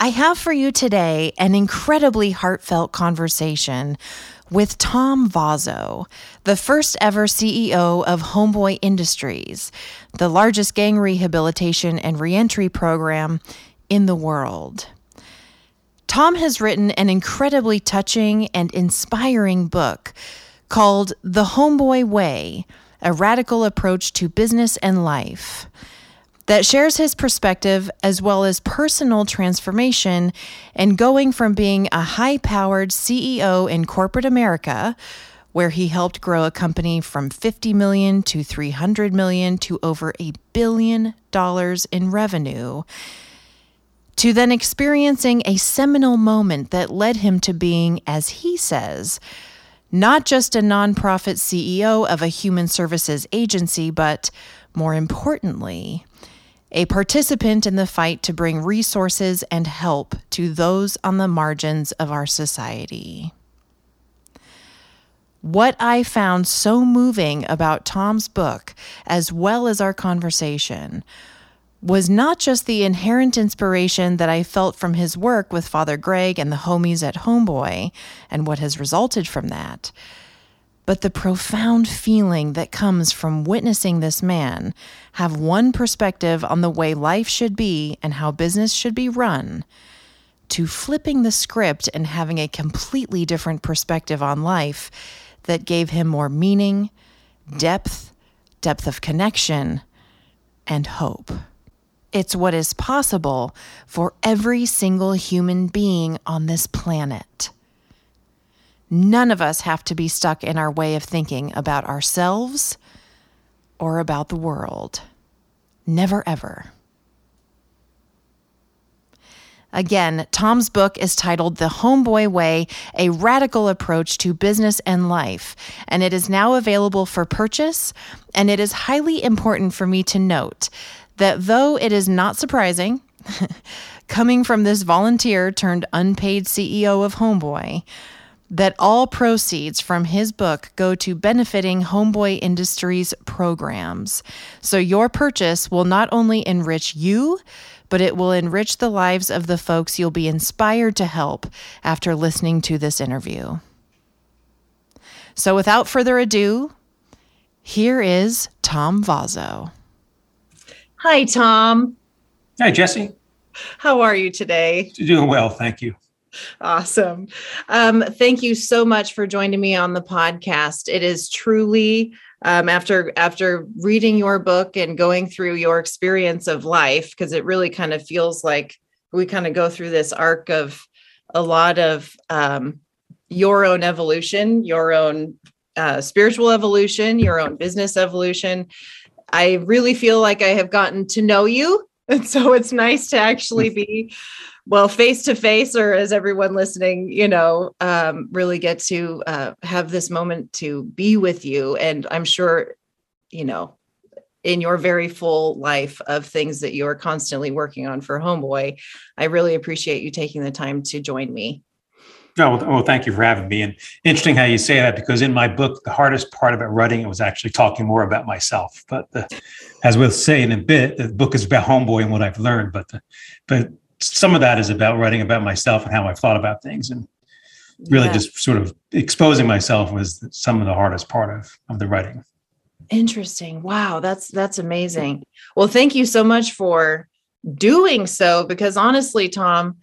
I have for you today an incredibly heartfelt conversation with Tom Vozzo, the first ever CEO of Homeboy Industries, the largest gang rehabilitation and reentry program in the world. Tom has written an incredibly touching and inspiring book called The Homeboy Way A Radical Approach to Business and Life that shares his perspective as well as personal transformation and going from being a high powered CEO in corporate America, where he helped grow a company from 50 million to 300 million to over a billion dollars in revenue, to then experiencing a seminal moment that led him to being, as he says, not just a nonprofit CEO of a human services agency, but more importantly, a participant in the fight to bring resources and help to those on the margins of our society. What I found so moving about Tom's book, as well as our conversation, was not just the inherent inspiration that I felt from his work with Father Greg and the homies at Homeboy and what has resulted from that but the profound feeling that comes from witnessing this man have one perspective on the way life should be and how business should be run, to flipping the script and having a completely different perspective on life that gave him more meaning, depth, depth of connection, and hope. It's what is possible for every single human being on this planet. None of us have to be stuck in our way of thinking about ourselves or about the world. Never ever. Again, Tom's book is titled The Homeboy Way A Radical Approach to Business and Life, and it is now available for purchase. And it is highly important for me to note that though it is not surprising, coming from this volunteer turned unpaid CEO of Homeboy, that all proceeds from his book go to benefiting Homeboy Industries programs. So your purchase will not only enrich you, but it will enrich the lives of the folks you'll be inspired to help after listening to this interview. So without further ado, here is Tom Vozzo. Hi, Tom. Hi, Jessie. How are you today? Doing well, thank you. Awesome. Um, thank you so much for joining me on the podcast. It is truly um, after after reading your book and going through your experience of life, because it really kind of feels like we kind of go through this arc of a lot of um, your own evolution, your own uh, spiritual evolution, your own business evolution. I really feel like I have gotten to know you. And so it's nice to actually be well face to face or as everyone listening you know um, really get to uh, have this moment to be with you and i'm sure you know in your very full life of things that you're constantly working on for homeboy i really appreciate you taking the time to join me Oh, well, thank you for having me. And interesting how you say that because in my book, the hardest part about writing it was actually talking more about myself. But the, as we'll say in a bit, the book is about homeboy and what I've learned. But the, but some of that is about writing about myself and how I've thought about things and really yeah. just sort of exposing myself was some of the hardest part of, of the writing. Interesting. Wow. That's, that's amazing. Well, thank you so much for doing so because honestly, Tom,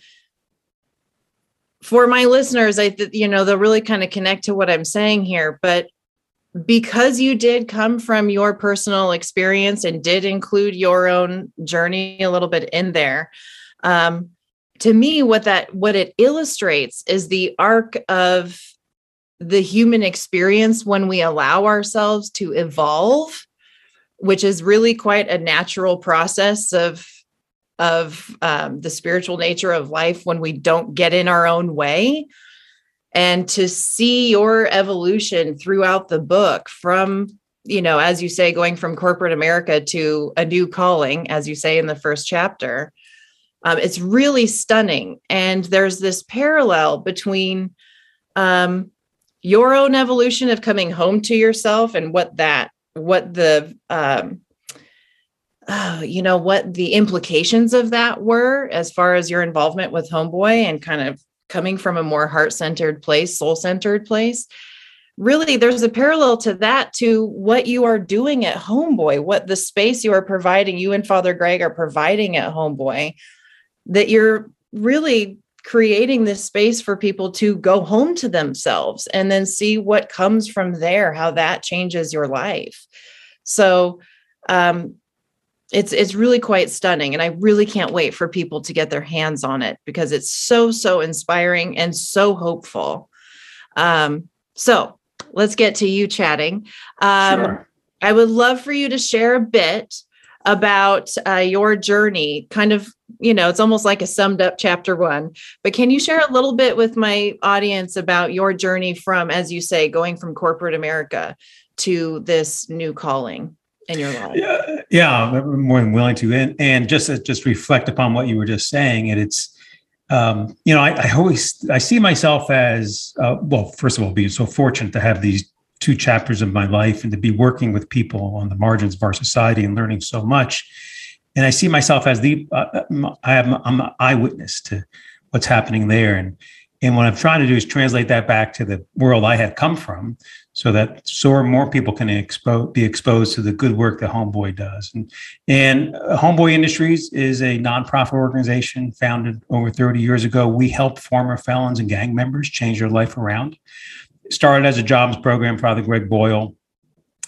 for my listeners, I th- you know they'll really kind of connect to what I'm saying here, but because you did come from your personal experience and did include your own journey a little bit in there, um, to me, what that what it illustrates is the arc of the human experience when we allow ourselves to evolve, which is really quite a natural process of of um, the spiritual nature of life when we don't get in our own way. And to see your evolution throughout the book from you know as you say going from corporate america to a new calling as you say in the first chapter um, it's really stunning and there's this parallel between um, your own evolution of coming home to yourself and what that what the um, oh, you know, what the implications of that were as far as your involvement with Homeboy and kind of coming from a more heart centered place, soul centered place. Really, there's a parallel to that to what you are doing at Homeboy, what the space you are providing, you and Father Greg are providing at Homeboy, that you're really creating this space for people to go home to themselves and then see what comes from there, how that changes your life. So, um, it's it's really quite stunning and i really can't wait for people to get their hands on it because it's so so inspiring and so hopeful um, so let's get to you chatting um, sure. i would love for you to share a bit about uh, your journey kind of you know it's almost like a summed up chapter one but can you share a little bit with my audience about your journey from as you say going from corporate america to this new calling in your life. Yeah, yeah, I'm more than willing to. And and just just reflect upon what you were just saying, and it's um, you know, I, I, always I see myself as uh, well. First of all, being so fortunate to have these two chapters of my life and to be working with people on the margins of our society and learning so much. And I see myself as the uh, I am I'm an eyewitness to what's happening there, and and what I'm trying to do is translate that back to the world I had come from, so that so more people can expo- be exposed to the good work that Homeboy does. And, and uh, Homeboy Industries is a nonprofit organization founded over 30 years ago. We help former felons and gang members change their life around. Started as a jobs program, Father Greg Boyle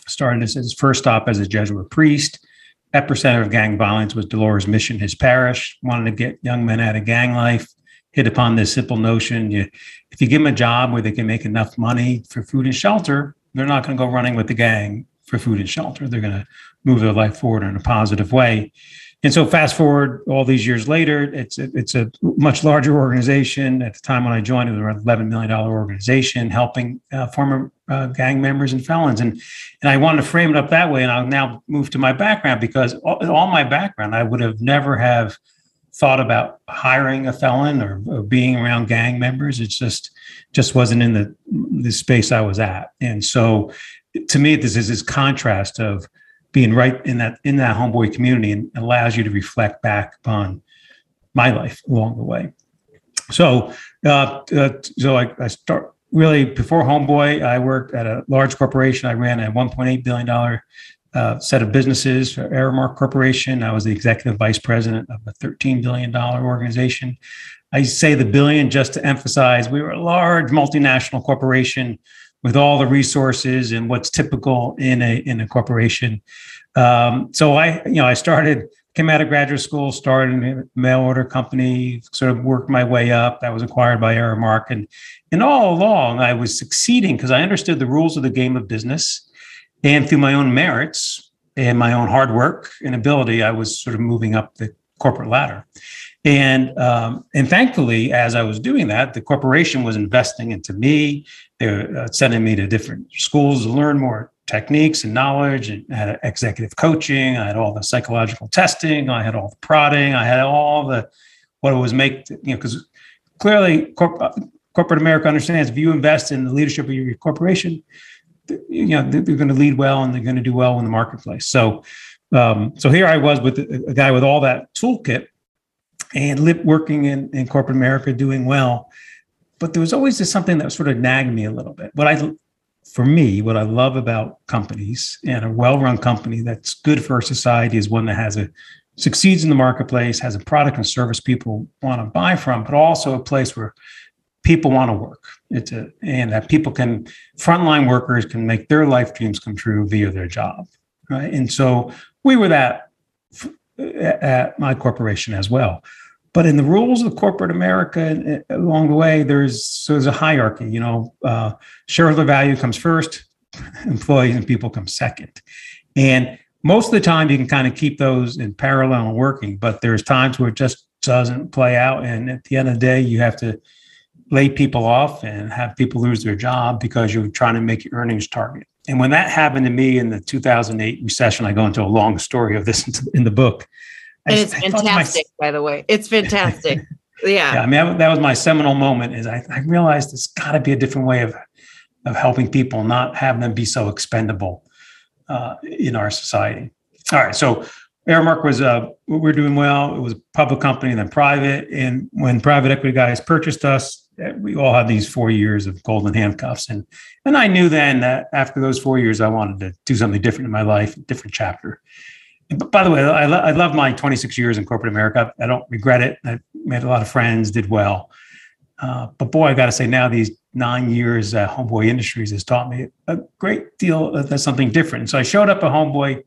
started as his first stop as a Jesuit priest. Epicenter of gang violence was Dolores Mission, his parish, wanted to get young men out of gang life hit upon this simple notion you, if you give them a job where they can make enough money for food and shelter they're not going to go running with the gang for food and shelter. They're going to move their life forward in a positive way and so fast forward all these years later it's a, it's a much larger organization at the time when i joined it was an $11 million organization helping uh, former uh, gang members and felons and and i wanted to frame it up that way and i'll now move to my background because all, all my background i would have never have thought about hiring a felon or, or, being around gang members. It's just just wasn't in the the space I was at. And so to me, this is this contrast of being right in that in that homeboy community and allows you to reflect back upon my life along the way. So uh, uh, so I, I start really before homeboy, I worked at a large corporation. I ran a 1.8 billion dollar uh, set of businesses for Aramark Corporation. I was the executive vice president of a $13 billion organization. I say the billion just to emphasize we were a large multinational corporation with all the resources and what's typical in a in a corporation. Um, so I, you know, I started, came out of graduate school, started a mail order company, sort of worked my way up. That was acquired by Aramark, and and all along I was succeeding because I understood the rules of the game of business. And through my own merits and my own hard work and ability, I was sort of moving up the corporate ladder. And um, and thankfully, as I was doing that, the corporation was investing into me. They were uh, sending me to different schools to learn more techniques and knowledge. And I had executive coaching. I had all the psychological testing. I had all the prodding. I had all the what it was make you know because clearly corp- uh, corporate America understands if you invest in the leadership of your corporation, you know they're going to lead well and they're going to do well in the marketplace. So, um, so here I was with a, guy with all that toolkit and live, working in, in corporate America, doing well. But there was always just something that sort of nagged me a little bit. What I, for me, what I love about companies and a well-run company that's good for society is one that has a succeeds in the marketplace, has a product and service people want to buy from, but also a place where people want to work. It's a, and that people can, frontline workers can make their life dreams come true via their job. Right. And so we were that at my corporation as well. But in the rules of corporate America, along the way, there's so there's a hierarchy. You know, uh, shareholder value comes first, employees and people come second, and most of the time you can kind of keep those in parallel and working. But there's times where it just doesn't play out, and at the end of the day, you have to lay people off and have people lose their job because you're trying to make your earnings target. And when that happened to me in the 2008 recession, I go into a long story of this in the book. And I, it's fantastic, my, by the way. It's fantastic. Yeah. yeah. I mean, that was my seminal moment. Is I, I realized there's got to be a different way of of helping people, not have them be so expendable uh, in our society. All right, so Aramark was uh, we are doing well. It was a public company, and then private. And when private equity guys purchased us, we all had these four years of golden handcuffs and and i knew then that after those four years i wanted to do something different in my life different chapter by the way i, lo- I love my 26 years in corporate america. I don't regret it. I made a lot of friends did well. Uh, but boy i got to say now these nine years at homeboy industries has taught me a great deal of something different. So i showed up at homeboy.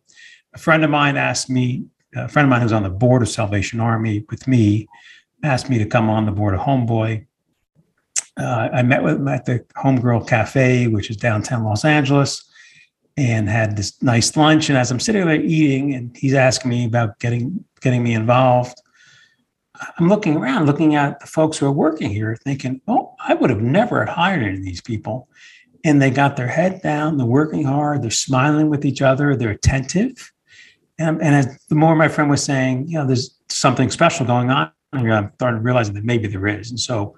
A friend of mine asked me a friend of mine who's on the board of salvation army with me asked me to come on the board of homeboy. Uh, I met with him at the Homegirl Cafe, which is downtown Los Angeles, and had this nice lunch. And as I'm sitting there eating, and he's asking me about getting getting me involved, I'm looking around, looking at the folks who are working here, thinking, "Oh, I would have never hired any of these people." And they got their head down, they're working hard, they're smiling with each other, they're attentive. And, and as, the more my friend was saying, you know, there's something special going on I'm starting to realize that maybe there is. And so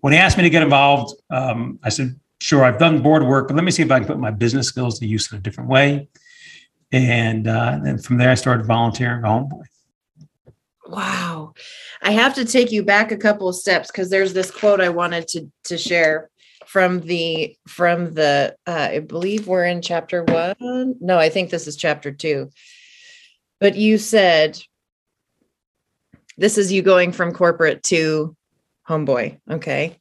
when he asked me to get involved, um, I said, sure, I've done board work, but let me see if I can put my business skills to use in a different way. And uh, then from there, I started volunteering at Homeboy. Wow. I have to take you back a couple of steps because there's this quote I wanted to, to share from the from the uh, I believe we're in chapter one. No, I think this is chapter two. But you said this is you going from corporate to homeboy. Okay.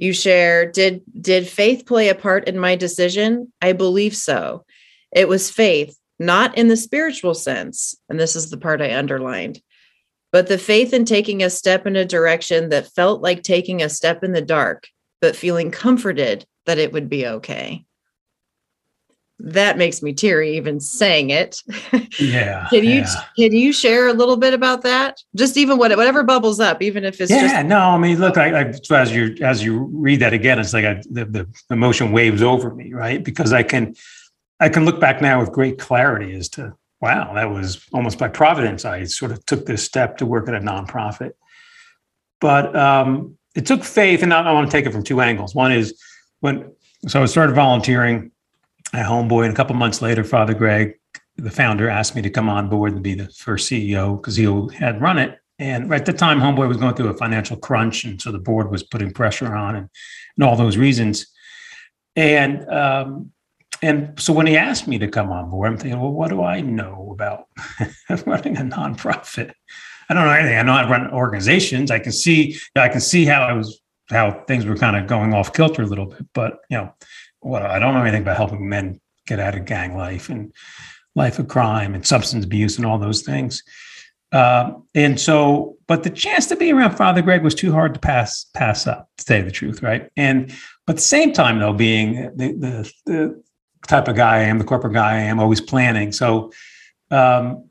You share, did did faith play a part in my decision? I believe so. It was faith, not in the spiritual sense, and this is the part I underlined, but the faith in taking a step in a direction that felt like taking a step in the dark, but feeling comforted that it would be okay that makes me teary even saying it. Yeah. can you yeah. can you share a little bit about that? Just even what whatever bubbles up, even if it's yeah. Just- no, I mean, look, I, I as you as you read that again, it's like I, the the emotion waves over me, right? Because I can I can look back now with great clarity as to wow, that was almost by providence. I sort of took this step to work at a nonprofit, but um, it took faith, and I, I want to take it from two angles. One is when so I started volunteering at Homeboy. And a couple months later, Father Greg, the founder, asked me to come on board and be the first CEO because he had run it. And at the time, Homeboy was going through a financial crunch. And so the board was putting pressure on and, and all those reasons. And um, and so when he asked me to come on board, I'm thinking, well, what do I know about running a nonprofit? I don't know anything. I know I run organizations. I can see I can see how I was how things were kind of going off kilter a little bit, but you know, well, I don't know anything about helping men get out of gang life and life of crime and substance abuse and all those things. Uh, and so, but the chance to be around Father Greg was too hard to pass pass up, to say the truth, right? And but the same time, though, being the the, the type of guy I am, the corporate guy I am, always planning. So um,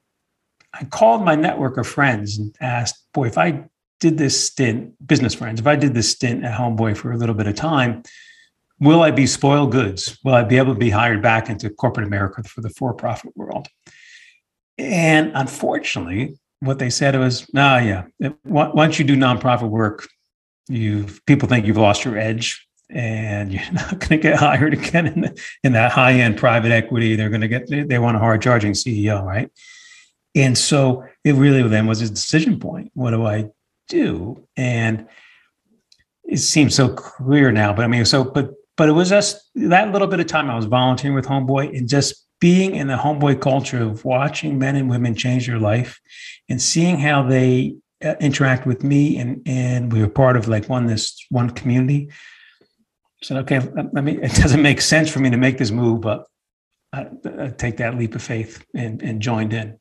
I called my network of friends and asked, boy, if I did this stint, business friends, if I did this stint at Homeboy for a little bit of time, will I be spoiled goods? Will I be able to be hired back into corporate America for the for profit world? And unfortunately, what they said was, no, yeah, once you do nonprofit work, you people think you've lost your edge and you're not going to get hired again in, the, in that high end private equity. They're going to get, they, they want a hard charging CEO, right? And so it really then was a decision point. What do I do? And it seems so clear now, but I mean, so, but but it was just that little bit of time I was volunteering with Homeboy and just being in the Homeboy culture of watching men and women change their life and seeing how they uh, interact with me and and we were part of like one this one community. I said okay let me it doesn't make sense for me to make this move but I, I take that leap of faith and and joined in.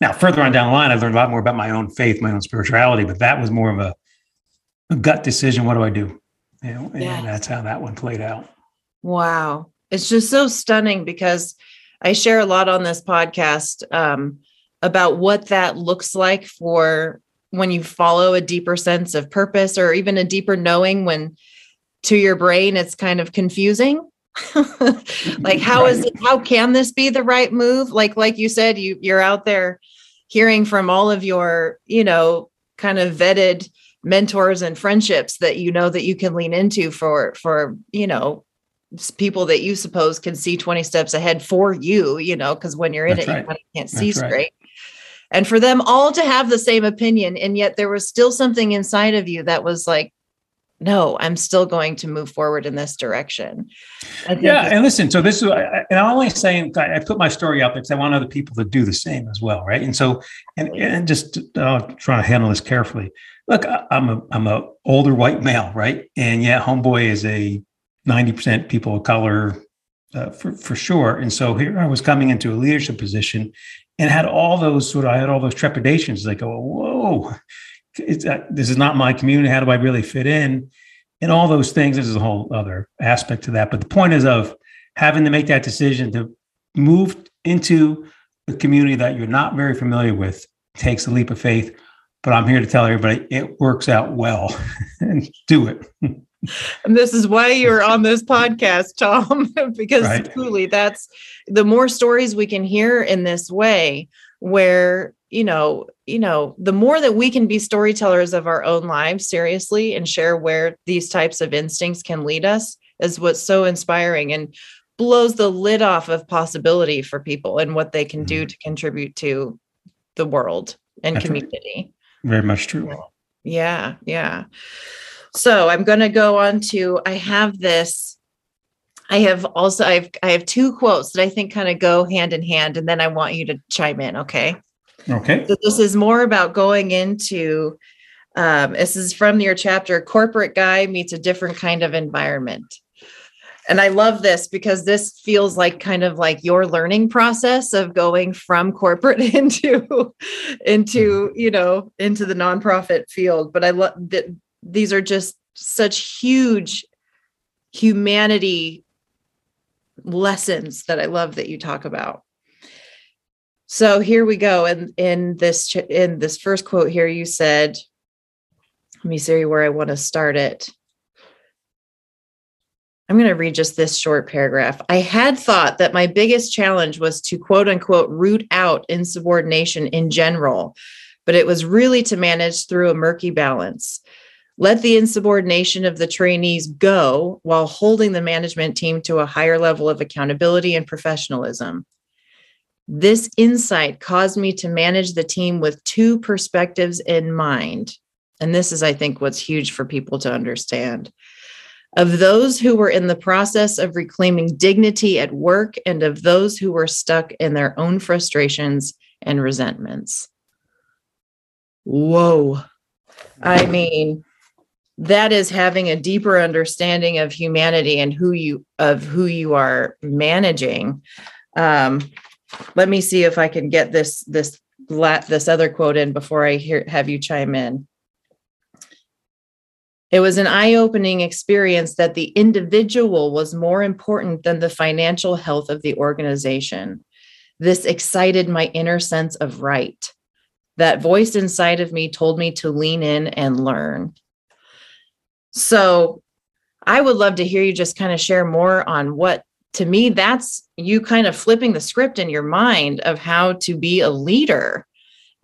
Now further on down the line i learned a lot more about my own faith my own spirituality but that was more of a, a gut decision what do i do you know and yes. that's how that one played out wow it's just so stunning because i share a lot on this podcast um, about what that looks like for when you follow a deeper sense of purpose or even a deeper knowing when to your brain it's kind of confusing like how right. is it how can this be the right move like like you said you you're out there hearing from all of your you know kind of vetted mentors and friendships that you know that you can lean into for for you know people that you suppose can see 20 steps ahead for you you know because when you're in That's it right. you kind of can't see That's straight. Right and for them all to have the same opinion and yet there was still something inside of you that was like no i'm still going to move forward in this direction. Yeah and listen so this is and i'm only saying i put my story out because i want other people to do the same as well right? And so and and just uh, trying to handle this carefully look i'm a i'm a older white male right and yeah homeboy is a 90% people of color uh, for, for sure. And so here I was coming into a leadership position and had all those sort of, I had all those trepidations like, oh, whoa, uh, this is not my community. How do I really fit in? And all those things. This is a whole other aspect to that. But the point is of having to make that decision to move into a community that you're not very familiar with takes a leap of faith. But I'm here to tell everybody it works out well and do it. and this is why you're on this podcast, Tom, because right. truly that's the more stories we can hear in this way, where you know, you know, the more that we can be storytellers of our own lives seriously and share where these types of instincts can lead us is what's so inspiring and blows the lid off of possibility for people and what they can do mm-hmm. to contribute to the world and that's community. Very much true. Yeah, yeah. So I'm going to go on to I have this I have also I've I have two quotes that I think kind of go hand in hand and then I want you to chime in, okay? Okay. So this is more about going into um, this is from your chapter corporate guy meets a different kind of environment. And I love this because this feels like kind of like your learning process of going from corporate into into, mm-hmm. you know, into the nonprofit field. But I love that these are just such huge humanity lessons that I love that you talk about. So here we go. And in this in this first quote here, you said, let me see where I want to start it. I'm going to read just this short paragraph. I had thought that my biggest challenge was to quote unquote root out insubordination in general, but it was really to manage through a murky balance let the insubordination of the trainees go while holding the management team to a higher level of accountability and professionalism. This insight caused me to manage the team with two perspectives in mind. And this is, I think, what's huge for people to understand. Of those who were in the process of reclaiming dignity at work, and of those who were stuck in their own frustrations and resentments. Whoa. I mean, that is having a deeper understanding of humanity and who you of who you are managing um, let me see if i can get this this this other quote in before i hear have you chime in it was an eye-opening experience that the individual was more important than the financial health of the organization. This excited my inner sense of right. That voice inside of me told me to lean in and learn. So I would love to hear you just kind of share more on what to me that's you kind of flipping the script in your mind of how to be a leader.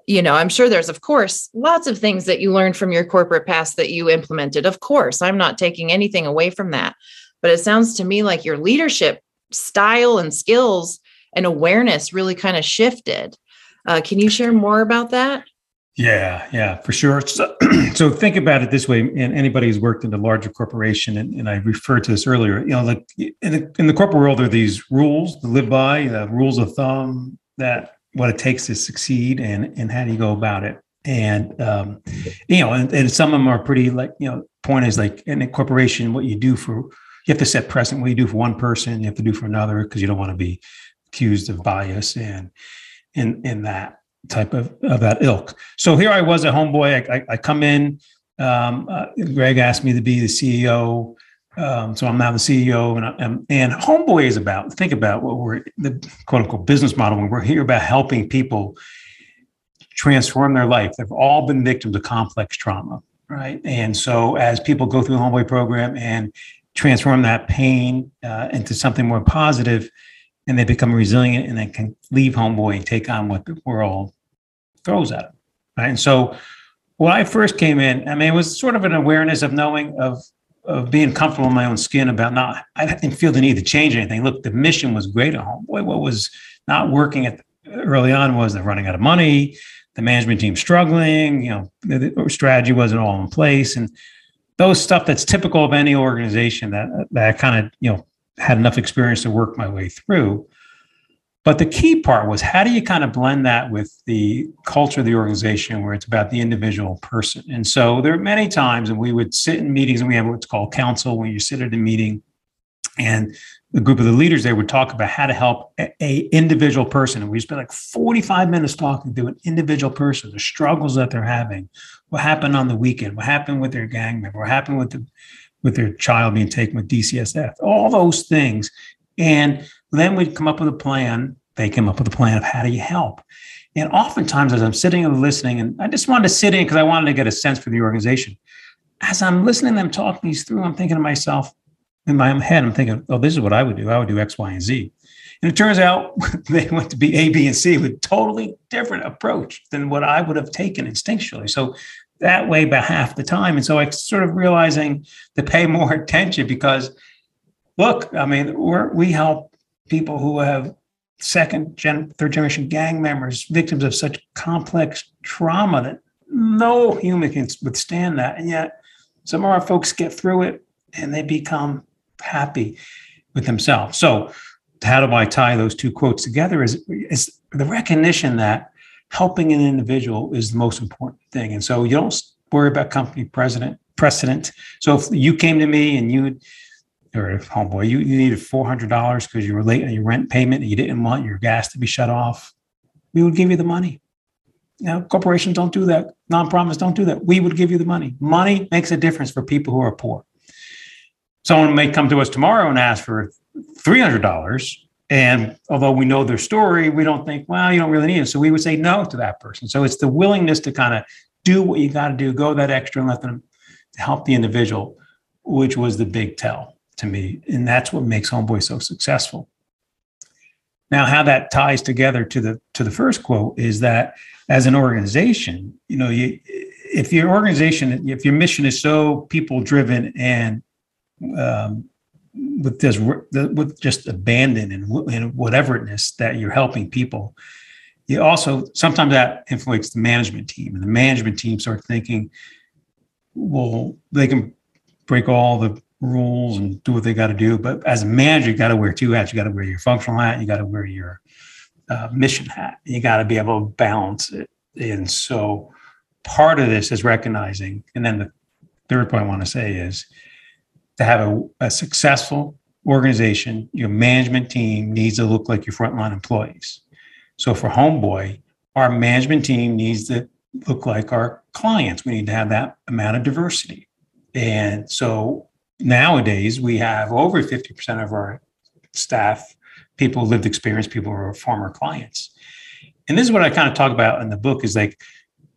You know, I'm sure there's of course lots of things that you learned from your corporate past that you implemented. Of course, I'm not taking anything away from that. But it sounds to me like your leadership style and skills and awareness really kind of shifted. Uh, can you share more about that? Yeah, yeah, for sure. So, so, think about it this way: and anybody who's worked in a larger corporation, and, and I referred to this earlier, you know, like in the, in the corporate world, there are these rules to live by, the rules of thumb that what it takes to succeed, and and how do you go about it? And um, you know, and, and some of them are pretty like you know. Point is like in a corporation, what you do for you have to set precedent. What you do for one person, you have to do for another because you don't want to be accused of bias and in in that type of of that ilk. So here I was at Homeboy. I, I, I come in. Um, uh, Greg asked me to be the CEO. Um, so I'm now the CEO, and, and and Homeboy is about think about what we're the quote unquote business model. When we're here about helping people transform their life, they've all been victims of complex trauma, right? And so as people go through the Homeboy program and transform that pain uh, into something more positive, and they become resilient, and they can leave Homeboy and take on what the world throws at them, right? And so when I first came in, I mean, it was sort of an awareness of knowing of of being comfortable in my own skin about not I didn't feel the need to change anything. Look, the mission was great at home. Boy, what was not working at early on was the running out of money, the management team struggling, you know, the, the strategy wasn't all in place. And those stuff that's typical of any organization that that I kind of, you know, had enough experience to work my way through. But the key part was how do you kind of blend that with the culture of the organization where it's about the individual person? And so there are many times, and we would sit in meetings and we have what's called council when you sit at a meeting and the group of the leaders there would talk about how to help a, a individual person. And we spent like 45 minutes talking to an individual person, the struggles that they're having, what happened on the weekend, what happened with their gang member, what happened with the with their child being taken with DCFS, all those things. And then we'd come up with a plan. They came up with a plan of how do you help. And oftentimes, as I'm sitting and listening, and I just wanted to sit in because I wanted to get a sense for the organization. As I'm listening them talk these through, I'm thinking to myself, in my head, I'm thinking, oh, this is what I would do. I would do X, Y, and Z. And it turns out they went to be A, B, and C with totally different approach than what I would have taken instinctually. So that way by half the time. And so I sort of realizing to pay more attention because look, I mean, we help people who have second gen, third generation gang members, victims of such complex trauma that no human can withstand that. And yet some of our folks get through it and they become happy with themselves. So how do I tie those two quotes together is, is the recognition that helping an individual is the most important thing. And so you don't worry about company president precedent. So if you came to me and you or oh homeboy, you, you needed four hundred dollars because you were late on your rent payment and you didn't want your gas to be shut off, we would give you the money. Know, corporations don't do that. Non-profits don't do that. We would give you the money. Money makes a difference for people who are poor. Someone may come to us tomorrow and ask for three hundred dollars, and although we know their story, we don't think, well, you don't really need it. So we would say no to that person. So it's the willingness to kind of do what you got to do, go that extra and let them help the individual, which was the big tell to me. And that's what makes Homeboy so successful. Now, how that ties together to the to the first quote is that as an organization, you know, you, if your organization, if your mission is so people driven and um, with this with just abandon and, whateverness that you're helping people, you also sometimes that influences the management team, and the management team start thinking, well, they can break all the rules and do what they got to do. But as a manager, you got to wear two hats. You got to wear your functional hat. You got to wear your uh, mission hat. You got to be able to balance it. And so part of this is recognizing. And then the third point I want to say is to have a, a successful organization, your management team needs to look like your frontline employees. So for Homeboy, our management team needs to look like our clients. We need to have that amount of diversity. And so nowadays we have over 50% of our staff people lived experience people who are former clients. And this is what i kind of talk about in the book is like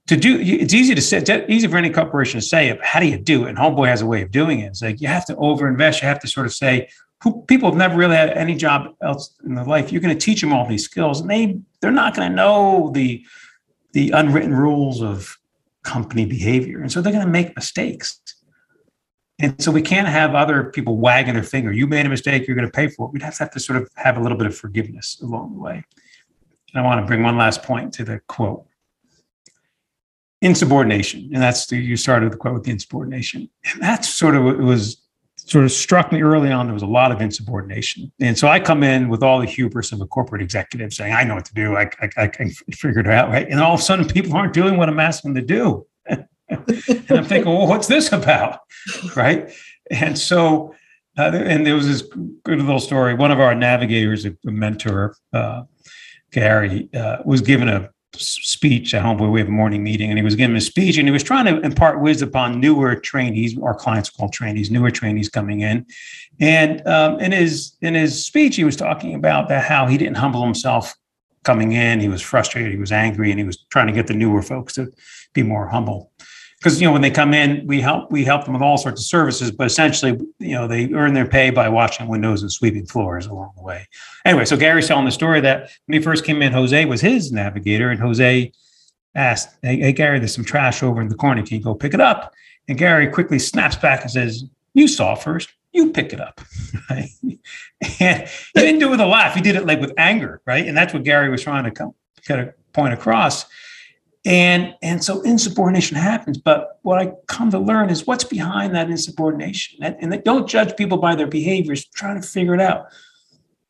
to do it's easy to say it's easy for any corporation to say it. how do you do it? And homeboy has a way of doing it. It's like you have to overinvest. You have to sort of say who people have never really had any job else in their life. You're going to teach them all these skills and they they're not going to know the the unwritten rules of company behavior. And so they're going to make mistakes and so we can't have other people wagging their finger. You made a mistake, you're going to pay for it. We'd have to have to sort of have a little bit of forgiveness along the way. And I want to bring one last point to the quote. Insubordination. And that's the, you started the quote with the insubordination. And that's sort of what was sort of struck me early on there was a lot of insubordination. And so I come in with all the hubris of a corporate executive saying, I know what to do. I, I, I can figure it out. Right. And all of a sudden people aren't doing what I'm asking them to do. and I'm thinking, well, what's this about? Right. And so, uh, and there was this good little story. One of our navigators, a mentor, uh, Gary, uh, was given a speech at home where we have a morning meeting and he was giving a speech and he was trying to impart wisdom upon newer trainees our clients call trainees newer trainees coming in and um, in his in his speech he was talking about that how he didn't humble himself coming in he was frustrated he was angry and he was trying to get the newer folks to be more humble because you know when they come in we help we help them with all sorts of services but essentially you know they earn their pay by washing windows and sweeping floors along the way. Anyway so gary's telling the story that when he first came in jose was his navigator and jose asked hey, hey gary there's some trash over in the corner. Can you go pick it up? And gary quickly snaps back and says you saw first. You pick it up. Right? And he didn't do it with a laugh. He did it like with anger right? And that's what gary was trying to come get a point across and and so insubordination happens. But what i come to learn is what's behind that insubordination. And, and don't judge people by their behaviors. Try to figure it out.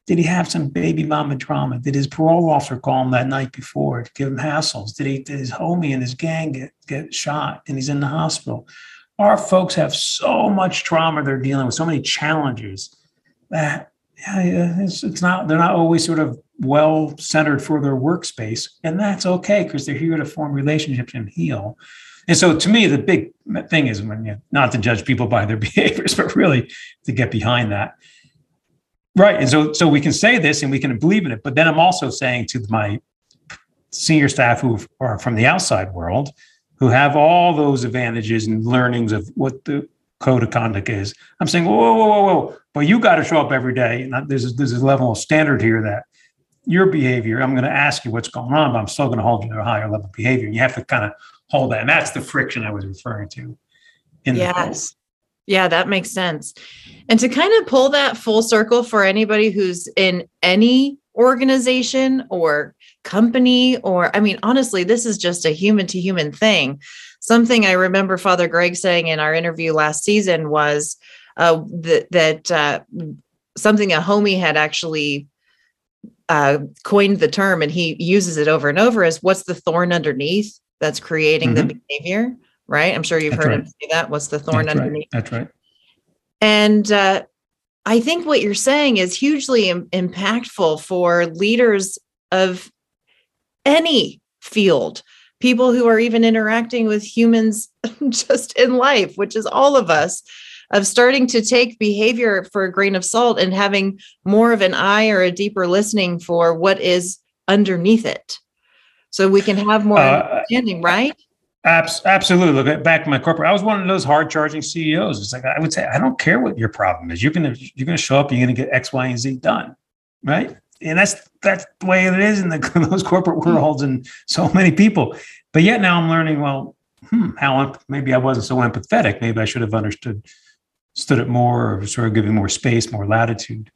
Did he have some baby mama trauma? did his parole officer call him that night before to give him hassles? Did he did his homie and his gang get, get shot and he's in the hospital? Our folks have so much trauma they're dealing with so many challenges that yeah, it's, it's not they're not always sort of well centered for their workspace. And that's okay because they're here to form relationships and heal. And so to me, the big thing is when you not to judge people by their behaviors, but really to get behind that. Right. And so so we can say this and we can believe in it. But then I'm also saying to my senior staff who are from the outside world, who have all those advantages and learnings of what the code of conduct is. I'm saying, whoa, whoa, whoa, whoa, but you got to show up every day. And there's there's a level of standard here that your behavior, I'm going to ask you what's going on, but I'm still going to hold you to a higher level of behavior. You have to kind of hold that. And that's the friction I was referring to. In yes. Yeah, that makes sense. And to kind of pull that full circle for anybody who's in any organization or company, or I mean, honestly, this is just a human to human thing. Something I remember Father Greg saying in our interview last season was uh, that, that uh, something a homie had actually uh, coined the term and he uses it over and over is what's the thorn underneath that's creating mm-hmm. the behavior? Right? I'm sure you've that's heard right. him say that. What's the thorn that's underneath? Right. that's right. And uh, i think what you're saying is hugely Im- impactful for leaders of any field. People who are even interacting with humans just in life which is all of us of starting to take behavior for a grain of salt and having more of an eye or a deeper listening for what is underneath it so we can have more uh, understanding right Abs- absolutely. Look back to my corporate. I was one of those hard charging CEOs. It's like I would say, I don't care what your problem is. You're gonna you're gonna show up. You're gonna get X, Y, and Z done, right? And that's that's the way it is in the, those corporate worlds and so many people. But yet now I'm learning. Well, hmm, how maybe I wasn't so empathetic. Maybe I should have understood stood it more or sort of giving more space, more latitude.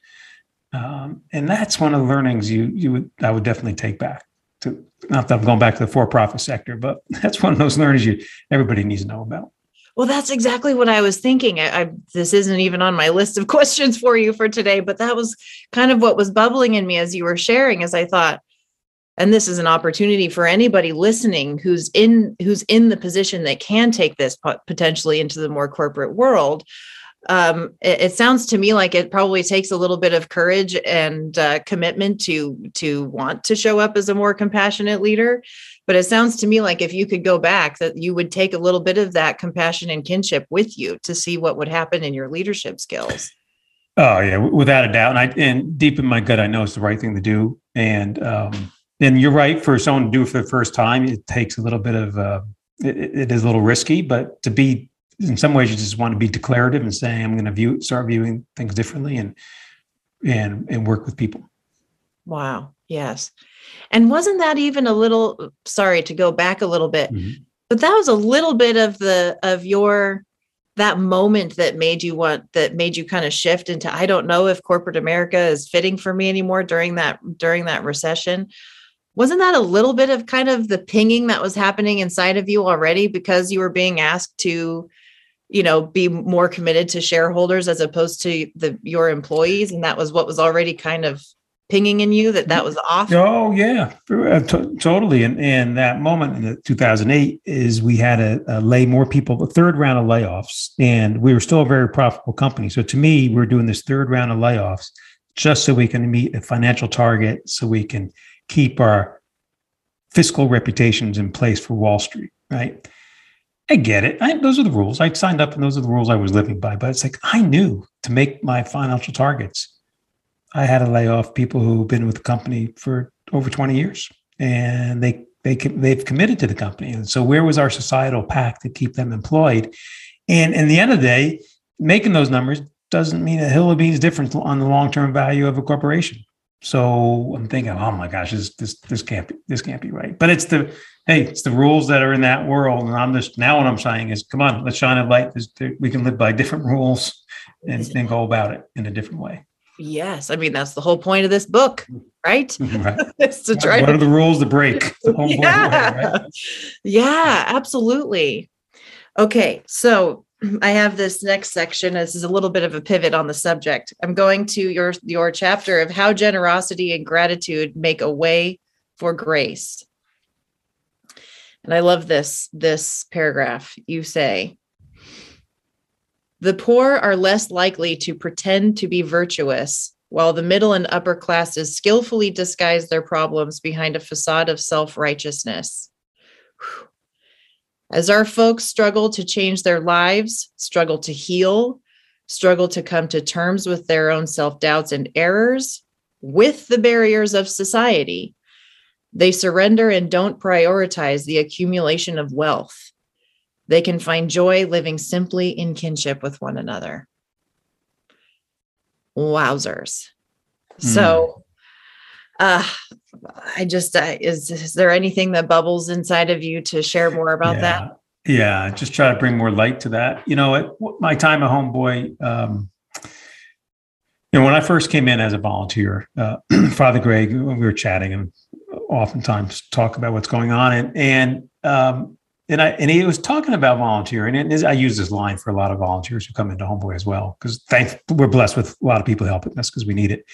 Um, and that's one of the learnings you you would I would definitely take back to not that I'm going back to the for-profit sector, but that's one of those learnings you everybody needs to know about. Well, that's exactly what I was thinking. I, I, this isn't even on my list of questions for you for today, but that was kind of what was bubbling in me as you were sharing. As I thought, and this is an opportunity for anybody listening who's in who's in the position that can take this potentially into the more corporate world um, it, it, sounds to me like it probably takes a little bit of courage and uh, commitment to to want to show up as a more compassionate leader. But it sounds to me like if you could go back that you would take a little bit of that compassion and kinship with you to see what would happen in your leadership skills. Oh yeah without a doubt. And i and deep in my gut i know it's the right thing to do. And um and you're right for someone to do it for the first time it takes a little bit of uh it, it is a little risky. But to be in some ways you just want to be declarative and saying i'm going to view start viewing things differently and and and work with people. Wow. Yes. And wasn't that even a little sorry to go back a little bit mm-hmm. but that was a little bit of the of your that moment that made you want that made you kind of shift into i don't know if corporate america is fitting for me anymore during that during that recession. Wasn't that a little bit of kind of the pinging that was happening inside of you already because you were being asked to you know be more committed to shareholders as opposed to the your employees and that was what was already kind of pinging in you that that was off? Oh yeah t- totally and and that moment in 2008 is we had to uh, lay more people the third round of layoffs and we were still a very profitable company. So to me we're doing this third round of layoffs just so we can meet a financial target so we can keep our fiscal reputations in place for wall street right I get it. I, those are the rules. I signed up and those are the rules I was living by. But it's like I knew to make my financial targets, I had to lay off people who've been with the company for over 20 years and they they they've committed to the company. And so where was our societal pact to keep them employed? And in the end of the day, making those numbers doesn't mean a hill of beans different on the long-term value of a corporation. So I'm thinking, oh my gosh, this this this can't be this can't be right. But it's the hey, it's the rules that are in that world. And I'm just now what I'm saying is, come on, let's shine a light. We can live by different rules and, and go about it in a different way. Yes, I mean that's the whole point of this book, right? right. it's to try. What to, are the rules to break? yeah. Way, right? yeah, absolutely. Okay, so I have this next section. This is a little bit of a pivot on the subject. I'm going to your your chapter of how generosity and gratitude make a way for grace. And I love this this paragraph. You say, the poor are less likely to pretend to be virtuous, while the middle and upper classes skillfully disguise their problems behind a facade of self righteousness. As our folks struggle to change their lives, struggle to heal, struggle to come to terms with their own self doubts and errors, with the barriers of society, they surrender and don't prioritize the accumulation of wealth. They can find joy living simply in kinship with one another. Wowzers. Mm. So, uh, I just, uh, is, is there anything that bubbles inside of you to share more about yeah. that? Yeah, just try to bring more light to that. You know, at my time at Homeboy, um, you know, when I first came in as a volunteer, uh, Father Greg, we were chatting, and oftentimes talk about what's going on. And and um, and I and he was talking about volunteering. And I use this line for a lot of volunteers who come into Homeboy as well, because thank we're blessed with a lot of people helping us because we need it.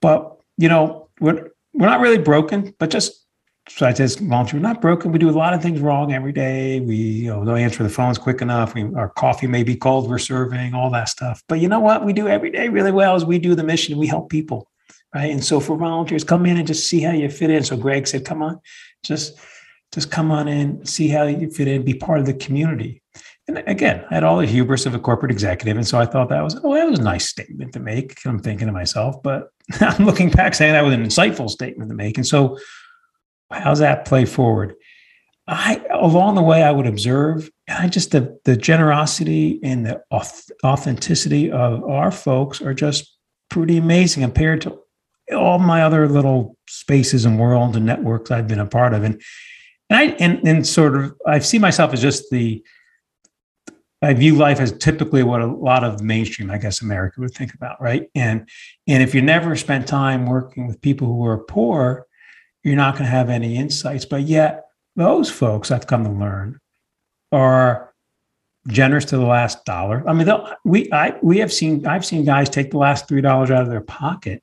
But you know, we're we're not really broken, but just so I just volunteer. We're not broken. We do a lot of things wrong every day. We, you know, don't answer the phones quick enough. We, our coffee may be cold. We're serving all that stuff. But you know what? We do every day really well. Is we do the mission. We help people right? And so for volunteers, come in and just see how you fit in. So Greg said, come on, just just come on in, see how you fit in, be part of the community. And again, I had all the hubris of a corporate executive. And so I thought that was, oh, that was a nice statement to make. I'm thinking to myself, but I'm looking back saying that was an insightful statement to make. And so how's that play forward? I along the way I would observe I just the the generosity and the authenticity of our folks are just pretty amazing compared to all my other little spaces and worlds and networks I've been a part of. And and I and, and sort of I see myself as just the I view life as typically what a lot of mainstream, I guess, America would think about, right? And and if you never spent time working with people who are poor, you're not going to have any insights. But yet, those folks I've come to learn are generous to the last dollar. I mean, we I we have seen I've seen guys take the last three dollars out of their pocket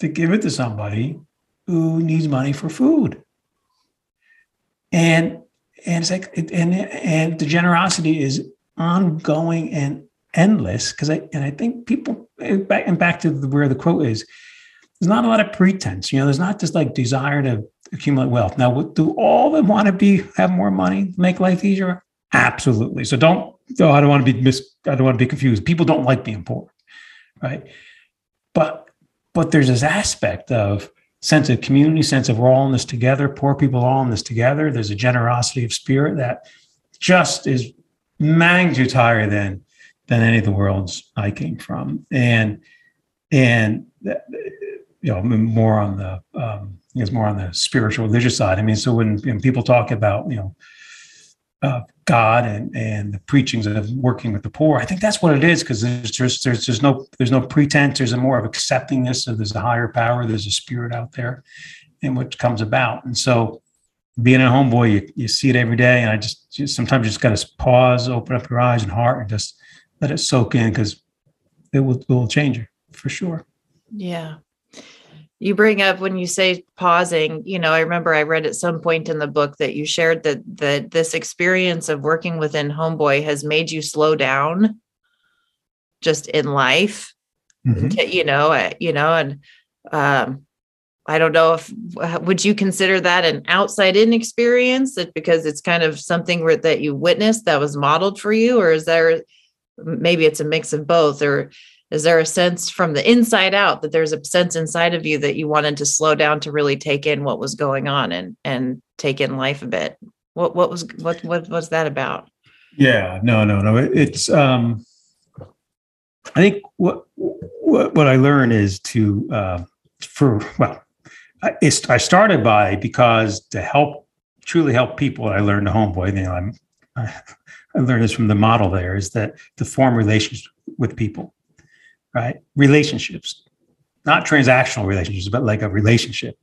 to give it to somebody who needs money for food. And and it's like and and the generosity is ongoing and endless because I and I think people back and back to the, where the quote is. There's not a lot of pretense, you know. There's not this like desire to accumulate wealth. Now, do all of them want to be have more money, make life easier? Absolutely. So don't. Oh, I don't want to be mis. I don't want to be confused. People don't like being poor, right? But but there's this aspect of sense of community, sense of we're all in this together. Poor people all in this together. There's a generosity of spirit that just is magnitudes higher than than any of the worlds I came from, and and you know more on the um, is more on the spiritual religious side. I mean, so when, when people talk about you know uh, God and and the preachings of working with the poor. I think that's what it is because there's, there's there's there's no there's no pretense. There's a more of accepting this. So there's a higher power. There's a spirit out there, and what comes about. And so being a homeboy, you, you see it every day. And I just, just sometimes you just got to pause, open up your eyes and heart and just let it soak in because it will, it will change you for sure. Yeah. You bring up when you say pausing, you know, I remember I read at some point in the book that you shared that that this experience of working within Homeboy has made you slow down just in life. Mm-hmm. You know, you know, and um I don't know if would you consider that an outside in experience that because it's kind of something that you witnessed that was modeled for you or is there maybe it's a mix of both or is there a sense from the inside out that there's a sense inside of you that you wanted to slow down to really take in what was going on and and take in life a bit? What what was what what was that about? Yeah no no no it's um i think what what, what i learned is to uh for well I, I started by because to help truly help people i learned the homeboy you know i'm I, I learned this from the model there is that to form relations with people right? Relationships, not transactional relationships, but like a relationship.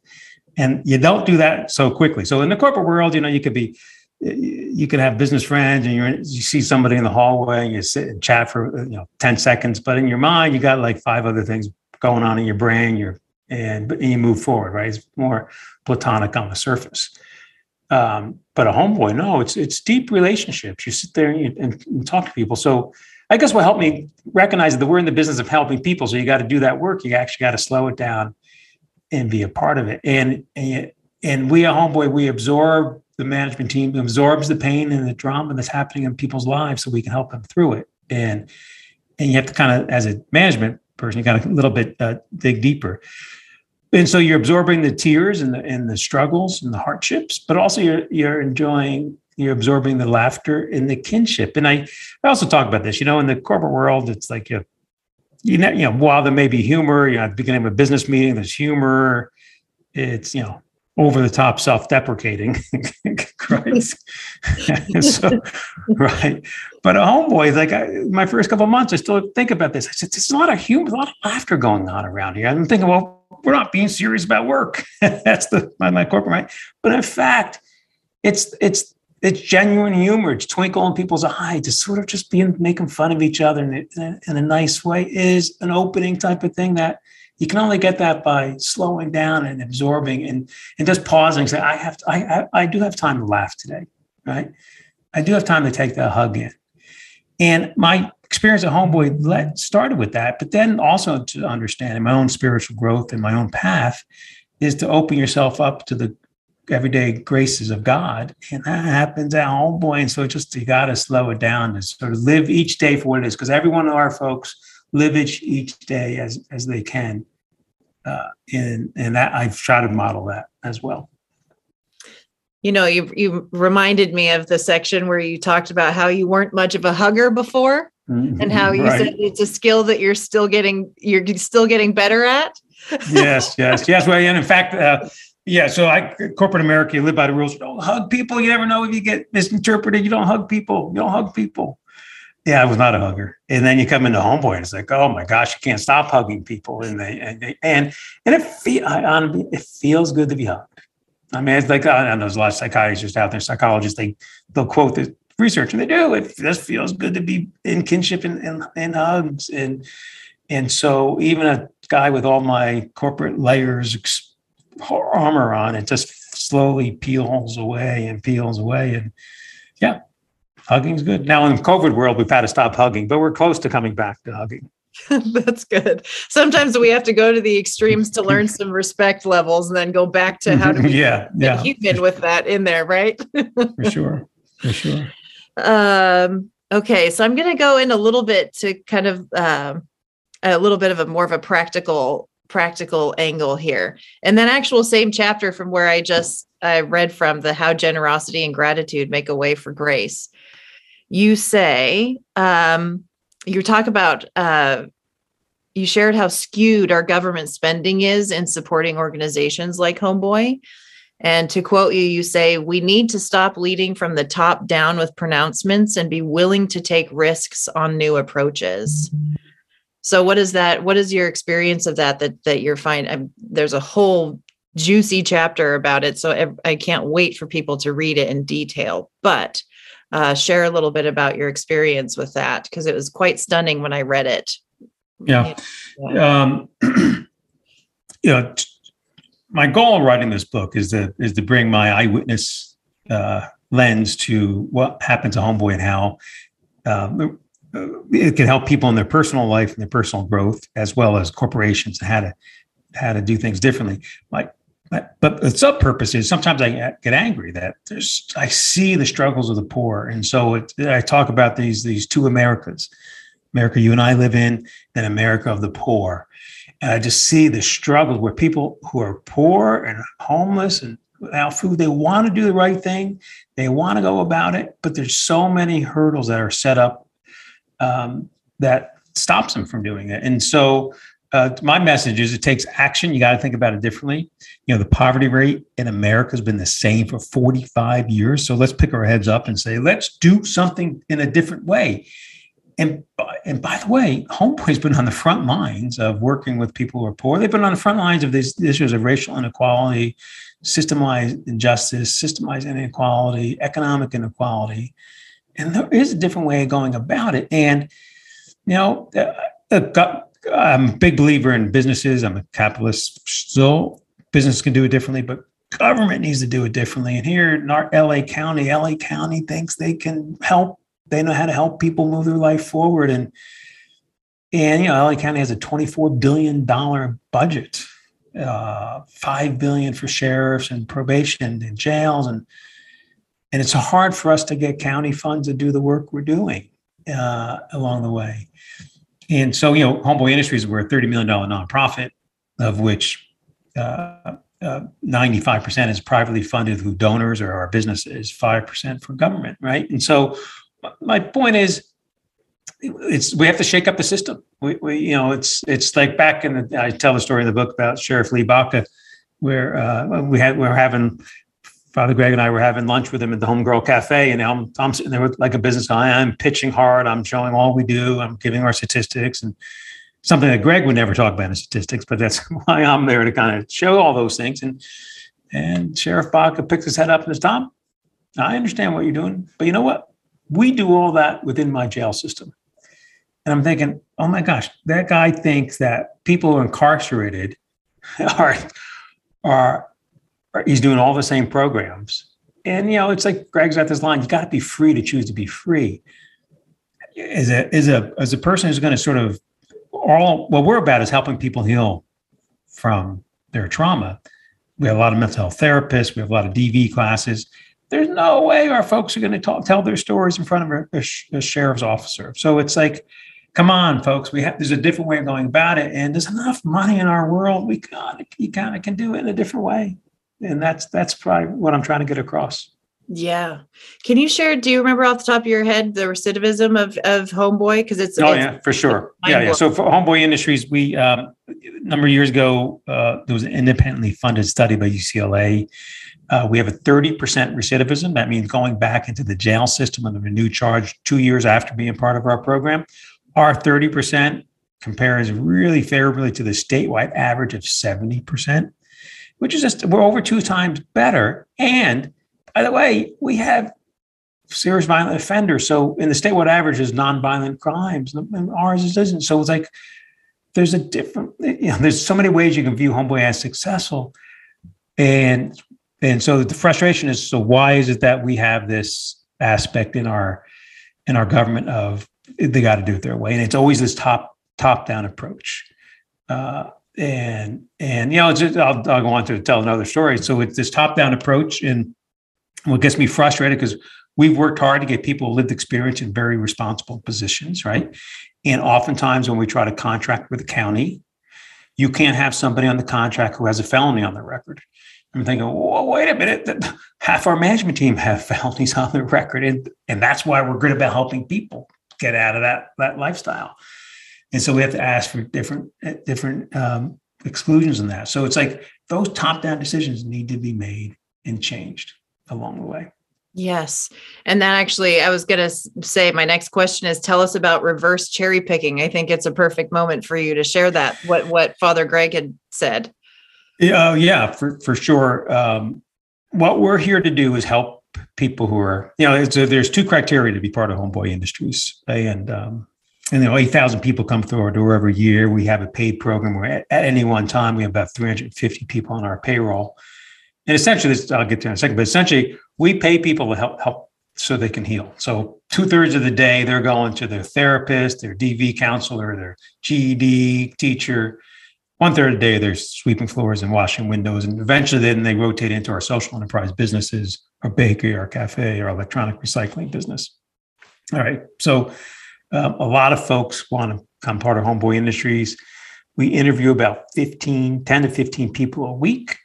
And you don't do that so quickly. So in the corporate world, you know, you could be, you could have business friends and you're, you see somebody in the hallway and you sit and chat for, you know, 10 seconds, but in your mind, you got like five other things going on in your brain. You're, and, and you move forward, right? It's more platonic on the surface. Um, but a homeboy, no, it's, it's deep relationships. You sit there and, you, and, and talk to people. So I guess what helped me recognize that we're in the business of helping people. So you got to do that work. You actually got to slow it down and be a part of it. And, and, and we at Homeboy, we absorb the management team absorbs the pain and the drama that's happening in people's lives so we can help them through it. And, and you have to kind of, as a management person, you got to a little bit uh, dig deeper. And so you're absorbing the tears and the, and the struggles and the hardships, but also you're, you're enjoying you're absorbing the laughter and the kinship. And I, I also talk about this, you know, in the corporate world, it's like you, you know, you know, while there may be humor, you know, at the beginning of a business meeting, there's humor. It's you know, over the top, self-deprecating. Christ. so, right. But a homeboy, like I, my first couple months, I still think about this. I said, there's a lot of humor, a lot of laughter going on around here. I'm thinking, well, we're not being serious about work. That's the my, my corporate mind. But in fact, it's it's it's genuine humor. to twinkle in people's eye to sort of just being making fun of each other in a, in a nice way is an opening type of thing that you can only get that by slowing down and absorbing and and just pausing say, I have to, I, I, I do have time to laugh today, right? I do have time to take that hug in. And my experience at Homeboy led started with that, but then also to understand my own spiritual growth and my own path is to open yourself up to the everyday graces of God. And that happens at home, boy. And so just you gotta slow it down and sort of live each day for what it is. Because every one of our folks live each each day as as they can. Uh, and and that I've tried to model that as well. You know, you you reminded me of the section where you talked about how you weren't much of a hugger before, mm-hmm. and how you right. said it's a skill that you're still getting you're still getting better at. yes, yes, yes. Well, and in fact, uh, yeah, so I corporate America, you live by the rules. Don't hug people. You never know if you get misinterpreted. You don't hug people. You don't hug people. Yeah, I was not a hugger. And then you come into homeboy and it's like, oh my gosh, you can't stop hugging people. And they and they, and, and it feel it feels good to be hugged. I mean, it's like I know there's a lot of psychiatrists out there, psychologists. They they'll quote the research, and they do. It just feels good to be in kinship and and, and hugs. And and so even a guy with all my corporate layers armor on, it just slowly peels away and peels away. And yeah, hugging's good. Now in the COVID world, we've had to stop hugging, but we're close to coming back to hugging. That's good. Sometimes we have to go to the extremes to learn some respect levels and then go back to how to be yeah, yeah. human with that in there, right? for sure. For sure. Um, okay. So I'm going to go in a little bit to kind of um, a little bit of a more of a practical practical angle here. And then actual same chapter from where I just I read from the how generosity and gratitude make a way for grace. You say um, you talk about uh, you shared how skewed our government spending is in supporting organizations like Homeboy. And to quote you, you say, We need to stop leading from the top down with pronouncements and be willing to take risks on new approaches. Mm-hmm. So what is that? What is your experience of that? That that you're finding? there's a whole juicy chapter about it. So I can't wait for people to read it in detail. But uh, share a little bit about your experience with that because it was quite stunning when I read it. Yeah. yeah. Um, you know, t- my goal in writing this book is to is to bring my eyewitness uh, lens to what happened to Homeboy and how um, it can help people in their personal life and their personal growth, as well as corporations and how to how to do things differently. Like, but, but the sub purpose is sometimes I get angry that there's I see the struggles of the poor, and so it, I talk about these these two Americas, America you and I live in, and America of the poor, and I just see the struggles where people who are poor and homeless and without food, they want to do the right thing, they want to go about it, but there's so many hurdles that are set up um, that stops them from doing it, and so uh, my message is it takes action. You got to think about it differently. You know, the poverty rate in America has been the same for 45 years. So let's pick our heads up and say, let's do something in a different way. And, and by the way, Homeboy's been on the front lines of working with people who are poor. They've been on the front lines of these issues of racial inequality, systemized injustice, systemized inequality, economic inequality. And there is a different way of going about it. And, you know, uh, uh, I'm a big believer in businesses. I'm a capitalist. Still, business can do it differently, but government needs to do it differently. And here in our LA County, LA County thinks they can help. They know how to help people move their life forward. And and you know, LA County has a 24 billion dollar budget, uh, 5 billion for sheriffs and probation and jails, and and it's hard for us to get county funds to do the work we're doing uh, along the way. And so, you know, Homeboy Industries, we're a $30 million nonprofit, of which uh, uh, 95% is privately funded through donors, or our business is 5% for government, right? And so, my point is, it's we have to shake up the system. We, we you know, it's it's like back in the I tell the story in the book about Sheriff Lee Baca, where uh, we had we're having Father Greg and I were having lunch with him at the Homegirl Cafe, and I'm, I'm sitting there with like a business guy. I'm pitching hard. I'm showing all we do. I'm giving our statistics and something that Greg would never talk about in statistics, but that's why I'm there to kind of show all those things. And and Sheriff Baca picks his head up and says, Tom, I understand what you're doing, but you know what? We do all that within my jail system. And I'm thinking, oh my gosh, that guy thinks that people who are incarcerated are are he's doing all the same programs. And you know, it's like Greg's got this line: you got to be free to choose to be free. As a as a as a person who's going to sort of all what we're about is helping people heal from their trauma. We have a lot of mental health therapists. We have a lot of DV classes. There's no way our folks are going to talk, tell their stories in front of a, a, sheriff's officer. So it's like, come on, folks. We have there's a different way of going about it, and there's enough money in our world. We of you kind of can do it in a different way and that's that's probably what I'm trying to get across. Yeah. Can you share? Do you remember off the top of your head the recidivism of of Homeboy? Because it's oh it's, yeah, for sure. Yeah, yeah. So for Homeboy Industries, we um, a number of years ago uh, there was an independently funded study by UCLA. Uh, we have a 30% recidivism. That means going back into the jail system under a new charge two years after being part of our program. Our 30% compares really favorably to the statewide average of 70% which is just we're over two times better. And by the way, we have serious violent offenders. So in the statewide average is nonviolent crimes, and ours isn't. So it's like there's a different. You know, there's so many ways you can view Homeboy as successful, and and so the frustration is so why is it that we have this aspect in our in our government of they got to do it their way, and it's always this top top down approach. Uh, and and you know just, I'll, I'll go on to tell another story. So it's this top down approach and what gets me frustrated because we've worked hard to get people lived experience in very responsible positions right? And oftentimes when we try to contract with the county you can't have somebody on the contract who has a felony on their record. I'm thinking well, wait a minute. Half our management team have felonies on their record and, and that's why we're good about helping people get out of that that lifestyle and so we have to ask for different uh, different um, exclusions in that. So it's like those top down decisions need to be made and changed along the way. Yes. And that actually, I was going to say my next question is tell us about reverse cherry picking. I think it's a perfect moment for you to share that, what, what Father Greg had said. Yeah, uh, yeah, for for sure. Um, what we're here to do is help people who are, you know, there's two criteria to be part of Homeboy Industries, and um, and know, 8,000 people come through our door every year. We have a paid program where at, at any one time we have about 350 people on our payroll. And essentially, this I'll get to in a second, but essentially, we pay people to help help so they can heal. So two thirds of the day they're going to their therapist, their DV counselor, their GED teacher. One third of the day they're sweeping floors and washing windows, and eventually then they rotate into our social enterprise businesses, our bakery, our cafe, our electronic recycling business. All right, so um, a lot of folks want to become part of Homeboy Industries. We interview about 15, 10 to 15 people a week.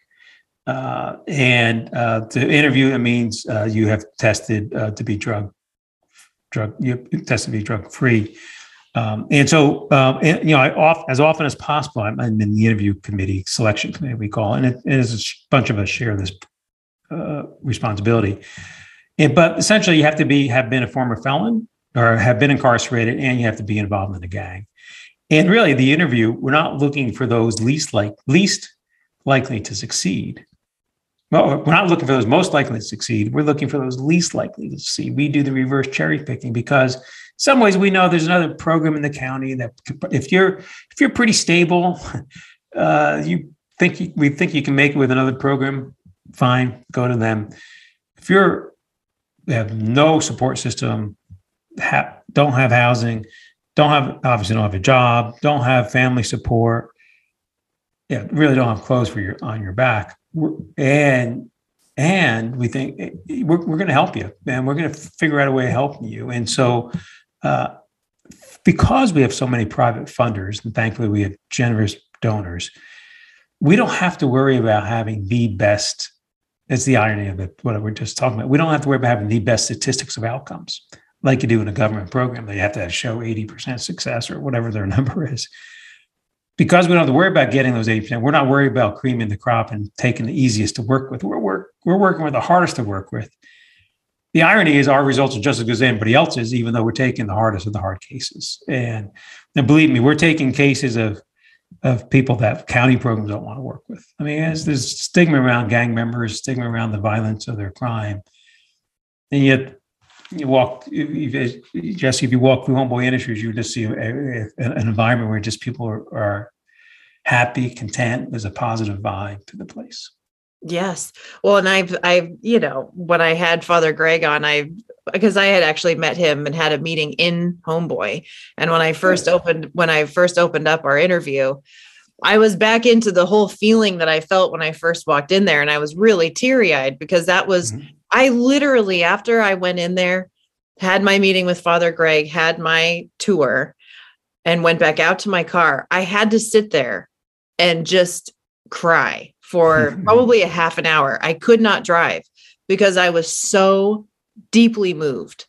Uh, and uh, to interview, it means uh, you have tested uh, to be drug, drug, you tested to be drug free. Um, and so, um, and, you know, I off, as often as possible, I'm, I'm, in the interview committee, selection committee, we call, and it, it is a bunch of us share this uh, responsibility. And, but essentially, you have to be have been a former felon or have been incarcerated and you have to be involved in a gang. And really, the interview, we're not looking for those least like least likely to succeed. Well, we're not looking for those most likely to succeed. We're looking for those least likely to succeed. We do the reverse cherry picking because some ways we know there's another program in the county that if you're if you're pretty stable, uh, you think you, we think you can make it with another program. Fine, go to them. If you're you have no support system, ha- don't have housing, don't have obviously don't have a job, don't have family support, yeah, really don't have clothes for your on your back, and and we think eh, we're, we're going to help you, and we're going to figure out a way of helping you, and so. Uh, because we have so many private funders, and thankfully we have generous donors, we don't have to worry about having the best. It's the irony of it, what we're just talking about. We don't have to worry about having the best statistics of outcomes like you do in a government program. They have to show 80% success or whatever their number is. Because we don't have to worry about getting those 80%, we're not worried about creaming the crop and taking the easiest to work with. We're, we're, we're working with the hardest to work with. The irony is our results are just as good as anybody else's, even though we're taking the hardest of the hard cases. And, and believe me, we're taking cases of of people that county programs don't want to work with. I mean, there's stigma around gang members, stigma around the violence of their crime. And yet you walk, Jessie, if you walk through Homeboy Industries, you just see a, a, an environment where just people are, are happy, content. There's a positive vibe to the place. Yes. Well, and I've, I've, you know, when I had Father Greg on, I, because I had actually met him and had a meeting in Homeboy. And when I first opened, when I first opened up our interview, I was back into the whole feeling that I felt when I first walked in there. And I was really teary eyed because that was, mm-hmm. I literally, after I went in there, had my meeting with Father Greg, had my tour, and went back out to my car. I had to sit there and just cry for probably a half an hour. I could not drive because I was so deeply moved.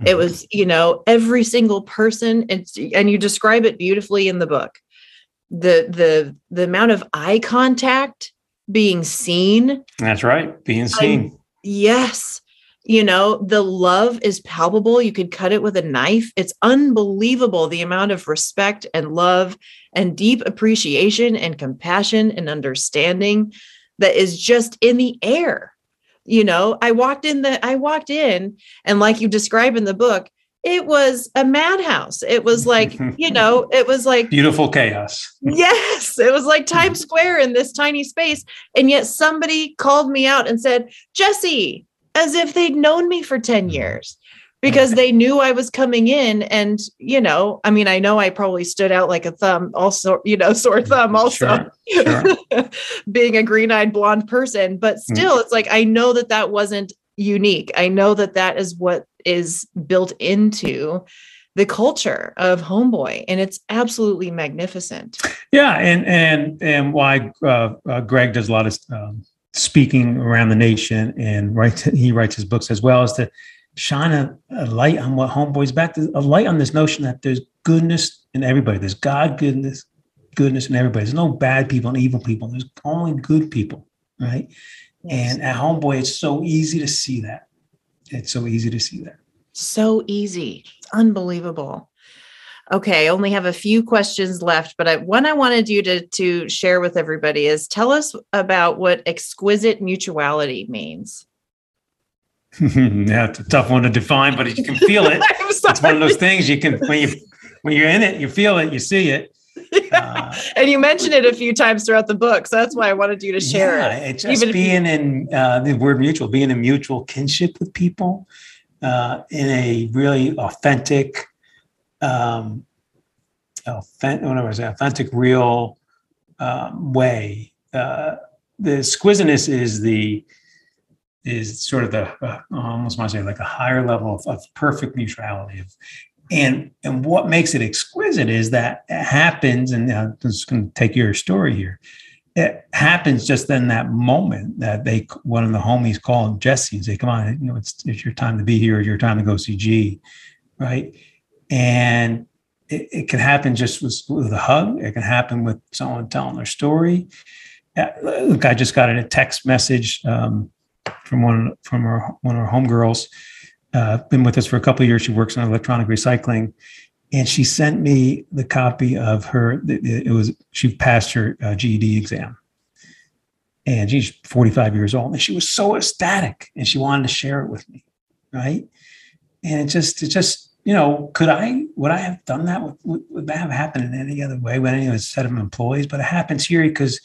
It mm-hmm. was, you know, every single person, and, and you describe it beautifully in the book. The the the amount of eye contact being seen. That's right, being seen. Yes, you know, the love is palpable. You could cut it with a knife. It's unbelievable the amount of respect and love and deep appreciation and compassion and understanding that is just in the air. You know, I walked in the I walked in and like you describe in the book, it was a madhouse. It was like, you know, it was like beautiful chaos. yes, it was like Times Square in this tiny space. And yet somebody called me out and said, Jessie, as if they'd known me for 10 mm-hmm. years because they knew I was coming in. And, you know, I mean, I know I probably stood out like a thumb, also, you know, sore mm-hmm. thumb, also sure, sure. being a green eyed blonde person. But still, mm. it's like, I know that that wasn't unique. I know that that is what is built into the culture of homeboy and it's absolutely magnificent. Yeah and and and why uh, uh, greg does a lot of um, speaking around the nation and writes he writes his books as well as to shine a, a light on what homeboy's back to a light on this notion that there's goodness in everybody. There's god goodness goodness in everybody. There's no bad people and evil people. There's only good people right? Yes. and at homeboy it's so easy to see that it's so easy to see that so easy. It's unbelievable. Okay, I only have a few questions left, but I, one I wanted you to to share with everybody is tell us about what exquisite mutuality means. yeah, it's a tough one to define, but you can feel it. it's one of those things you can when you when you're in it, you feel it, you see it. Uh, and you mentioned it a few times throughout the book, so that's why I wanted you to share yeah, it. just Even being you- in uh, the word mutual, being in mutual kinship with people uh, in a really authentic, um, authentic, whatever is authentic, real um, way. Uh, the exquisiteness is the is sort of the uh, almost want to say like a higher level of, of perfect mutuality of and and what makes it exquisite is that it happens and i'm just going to take your story here. It happens just in that moment that they one of the homies called jessie and say come on you know it's, it's your time to be here your time to go see g right? And it, it can happen just with, with a hug. It can happen with someone telling their story. Look i just got a text message um, from one from our one of our homegirls uh, been with us for a couple of years. She works on electronic recycling, and she sent me the copy of her. It was she passed her uh, GED exam, and she's 45 years old, and she was so ecstatic, and she wanted to share it with me, right? And it just, it just, you know, could I, would I have done that? Would, would that have happened in any other way with any of other set of employees? But it happens here because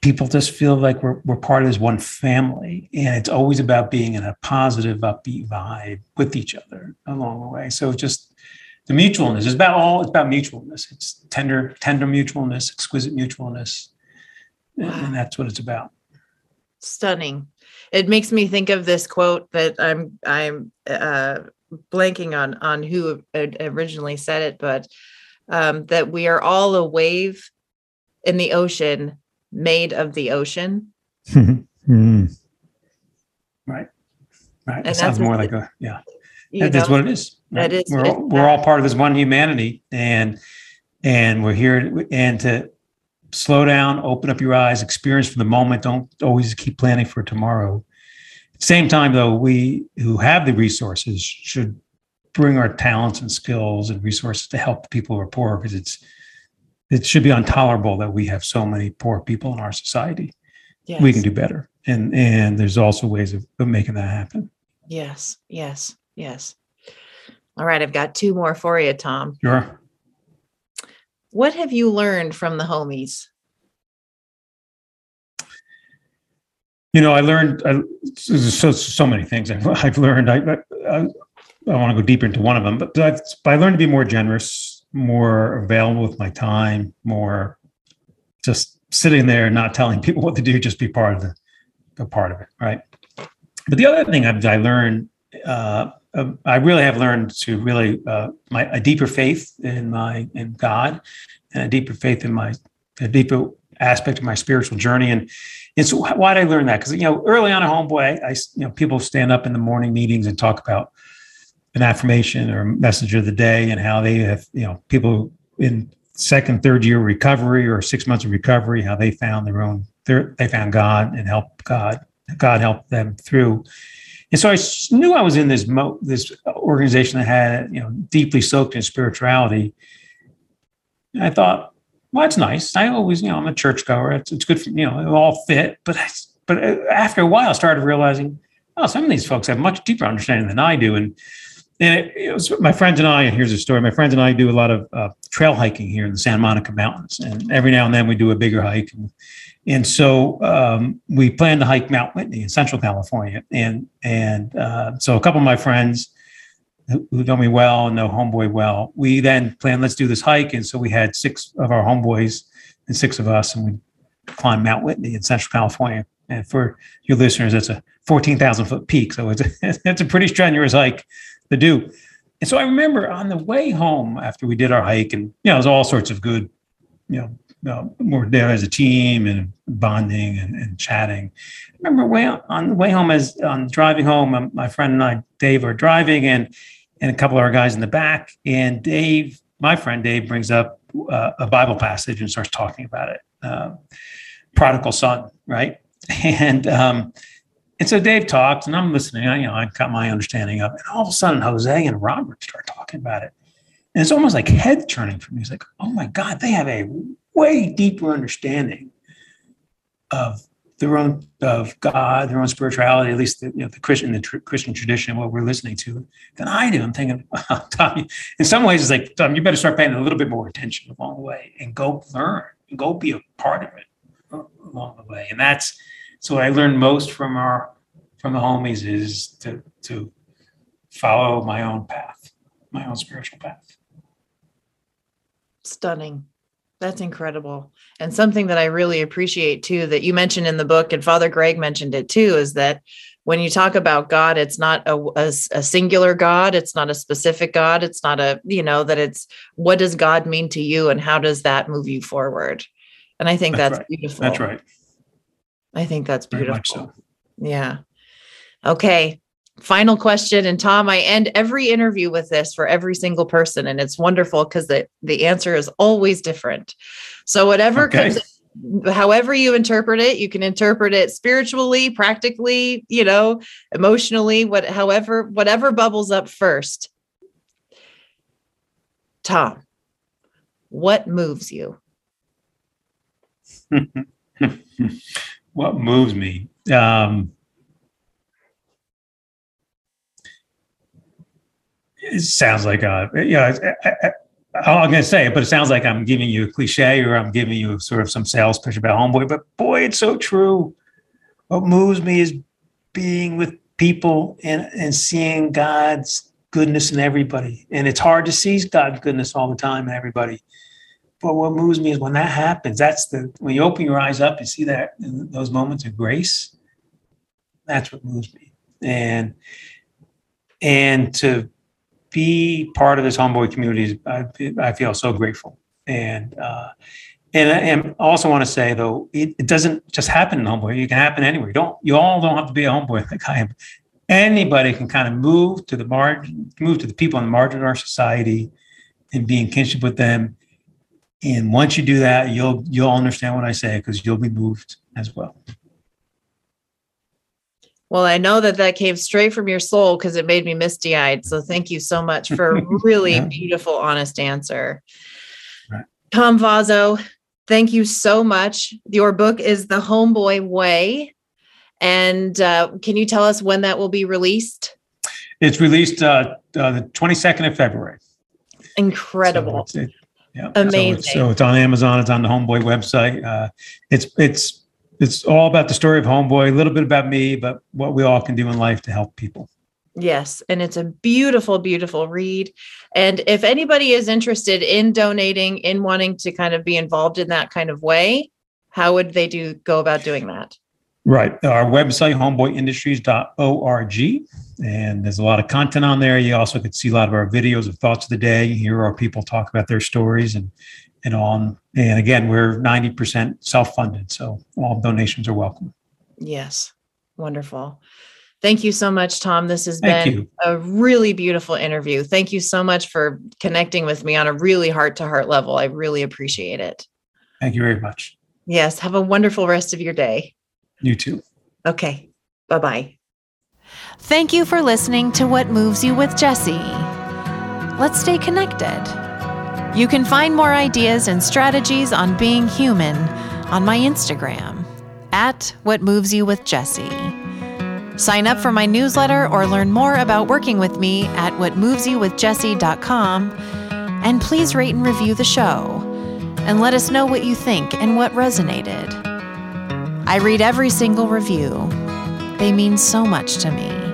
people just feel like we're, we're part of this one family. And it's always about being in a positive upbeat vibe with each other along the way. So just the mutualness is about all it's about mutualness. It's tender tender mutualness exquisite mutualness. Wow. and that's what it's about. Stunning. It makes me think of this quote that i'm i'm uh, blanking on on who originally said it but um, that we are all a wave in the ocean made of the ocean. mm. Right. Right. And it sounds more like a, yeah. That, that's what it is. Right? That is. We're, all, we're all part of this one humanity and, and we're here and to slow down, open up your eyes, experience for the moment. Don't always keep planning for tomorrow. At the same time, though, we who have the resources should bring our talents and skills and resources to help the people who are poor because it's it should be intolerable that we have so many poor people in our society. Yes. We can do better. And and there's also ways of, of making that happen. Yes, yes, yes. All right, I've got two more for you, Tom. Sure. What have you learned from the homies? You know, I learned I, so so many things. I've, I've learned. I, I, I want to go deeper into one of them, but I've, I learned to be more generous more available with my time, more just sitting there, not telling people what to do, just be part of the, part of it, right? But the other thing I've, I learned, uh, uh, I really have learned to really uh, my a deeper faith in my in God, and a deeper faith in my a deeper aspect of my spiritual journey. And and so why did I learn that? Because you know, early on at Homeboy, I you know people stand up in the morning meetings and talk about an affirmation or message of the day and how they have, you know, people in second, third year recovery or six months of recovery, how they found their own, they found God and helped God, God helped them through. And so I knew I was in this mo- this organization that had, you know, deeply soaked in spirituality. And I thought, well, that's nice. I always, you know, I'm a churchgoer. It's, it's good for, you know, it all fit. But, I, but uh, after a while, I started realizing, oh, some of these folks have much deeper understanding than I do. And and it, it, was my friends and I. And here's a story: my friends and I do a lot of uh, trail hiking here in the Santa Monica Mountains, and every now and then we do a bigger hike. And, and so um, we plan to hike Mount Whitney in Central California, and and uh, so a couple of my friends who, who know me well and know Homeboy well, we then planned let's do this hike, and so we had six of our homeboys and six of us, and we climbed Mount Whitney in Central California. And for your listeners, that's a 14,000 foot peak, so it's a, it's a pretty strenuous hike to do. And so I remember on the way home after we did our hike, and you know, it was all sorts of good, you know, uh, we're there as a team and bonding and, and chatting. I remember way on the way home as on driving home, um, my friend and I, Dave, are driving, and and a couple of our guys in the back, and Dave, my friend Dave, brings up uh, a Bible passage and starts talking about it, uh, prodigal son, right? And um, and so Dave talks, and I'm listening. I, you know, I got my understanding it. And all of a sudden, Jose and Robert start talking about it. And it's almost like head turning for me. It's like, oh my God, they have a way deeper understanding of their own of God, their own spirituality, at least the, you know, the Christian the tr- Christian tradition, what we're listening to, than I do. I'm thinking, Tom, in some ways, it's like Tom, you better start paying a little bit more attention along the way and go learn, and go be a part of it along the way. And that's so what I learned most from our from the homies is to to follow my own path, my own spiritual path. Stunning. That's incredible. And something that I really appreciate too, that you mentioned in the book, and Father Greg mentioned it too, is that when you talk about God, it's not a, a, a, singular God. It's not a specific God. It's not a, you know, that it's what does God mean to you and how does that move you forward? And I think that's, that's right. beautiful. That's right. I think that's beautiful. So. Yeah. Okay final question and tom i end every interview with this for every single person and it's wonderful because the, the answer is always different so whatever okay. comes however you interpret it you can interpret it spiritually practically you know emotionally what however whatever bubbles up first tom what moves you what moves me um it sounds like a yeah. I'm going to say it, but it sounds like I'm giving you a cliche or I'm giving you sort of some sales pitch about homeboy. But boy, it's so true. What moves me is being with people and, and seeing God's goodness in everybody. And it's hard to see God's goodness all the time in everybody. But what moves me is when that happens. That's the when you open your eyes up and see that those moments of grace. That's what moves me. And and to be part of this homeboy community, I, I feel so grateful. And uh, and and also want to say though, it, it, doesn't just happen in homeboy. It can happen anywhere. You don't you all don't have to be a homeboy like I am. Anybody can kind of move to the margin, move to the people on the margin of our society, and be in kinship with them. And once you do that, you'll you'll understand what I say because you'll be moved as well. Well, I know that that came straight from your soul because it made me misty eyed. So thank you so much for a really yeah. beautiful, honest answer. Right. Tom Vozzo, thank you so much. Your book is The Homeboy Way. And uh, can you tell us when that will be released? It's released uh, uh, the 22nd of February. Incredible. So yeah. Amazing. So it's, so it's, on Amazon. It's on the Homeboy website. Uh, it's it's it's all about the story of Homeboy, a little bit about me, but what we all can do in life to help people. Yes, and it's a beautiful, beautiful read. And if anybody is interested in donating, in wanting to kind of be involved in that kind of way, how would they do go about doing that? Right. Our website, homeboyindustries.org. And there's a lot of content on there. You also could see a lot of our videos of thoughts of the day, hear our people talk about their stories and and on. And again, we're 90% self funded. So all donations are welcome. Yes. Wonderful. Thank you so much, Tom. This has Thank been you. a really beautiful interview. Thank you so much for connecting with me on a really heart to heart level. I really appreciate it. Thank you very much. Yes. Have a wonderful rest of your day. You too. Okay. Bye bye. Thank you for listening to What Moves You with Jessie. Let's stay connected. You can find more ideas and strategies on being human on my Instagram at What Moves You with Jessie. Sign up for my newsletter or learn more about working with me at whatmovesyouwithjessie.com. And please rate and review the show and let us know what you think and what resonated. I read every single review, they mean so much to me.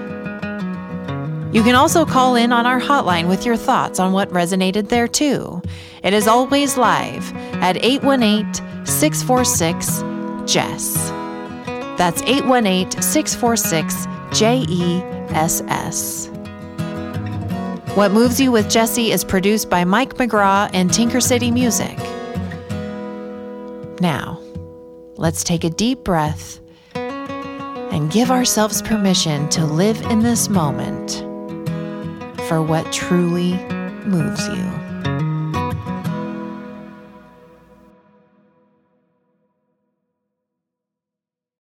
You can also call in on our hotline with your thoughts on what resonated there too. It is always live at 818 646 JESS. That's 818 646 J E S S. What Moves You with Jessie is produced by Mike McGraw and Tinker City Music. Now, let's take a deep breath and give ourselves permission to live in this moment for what truly moves you.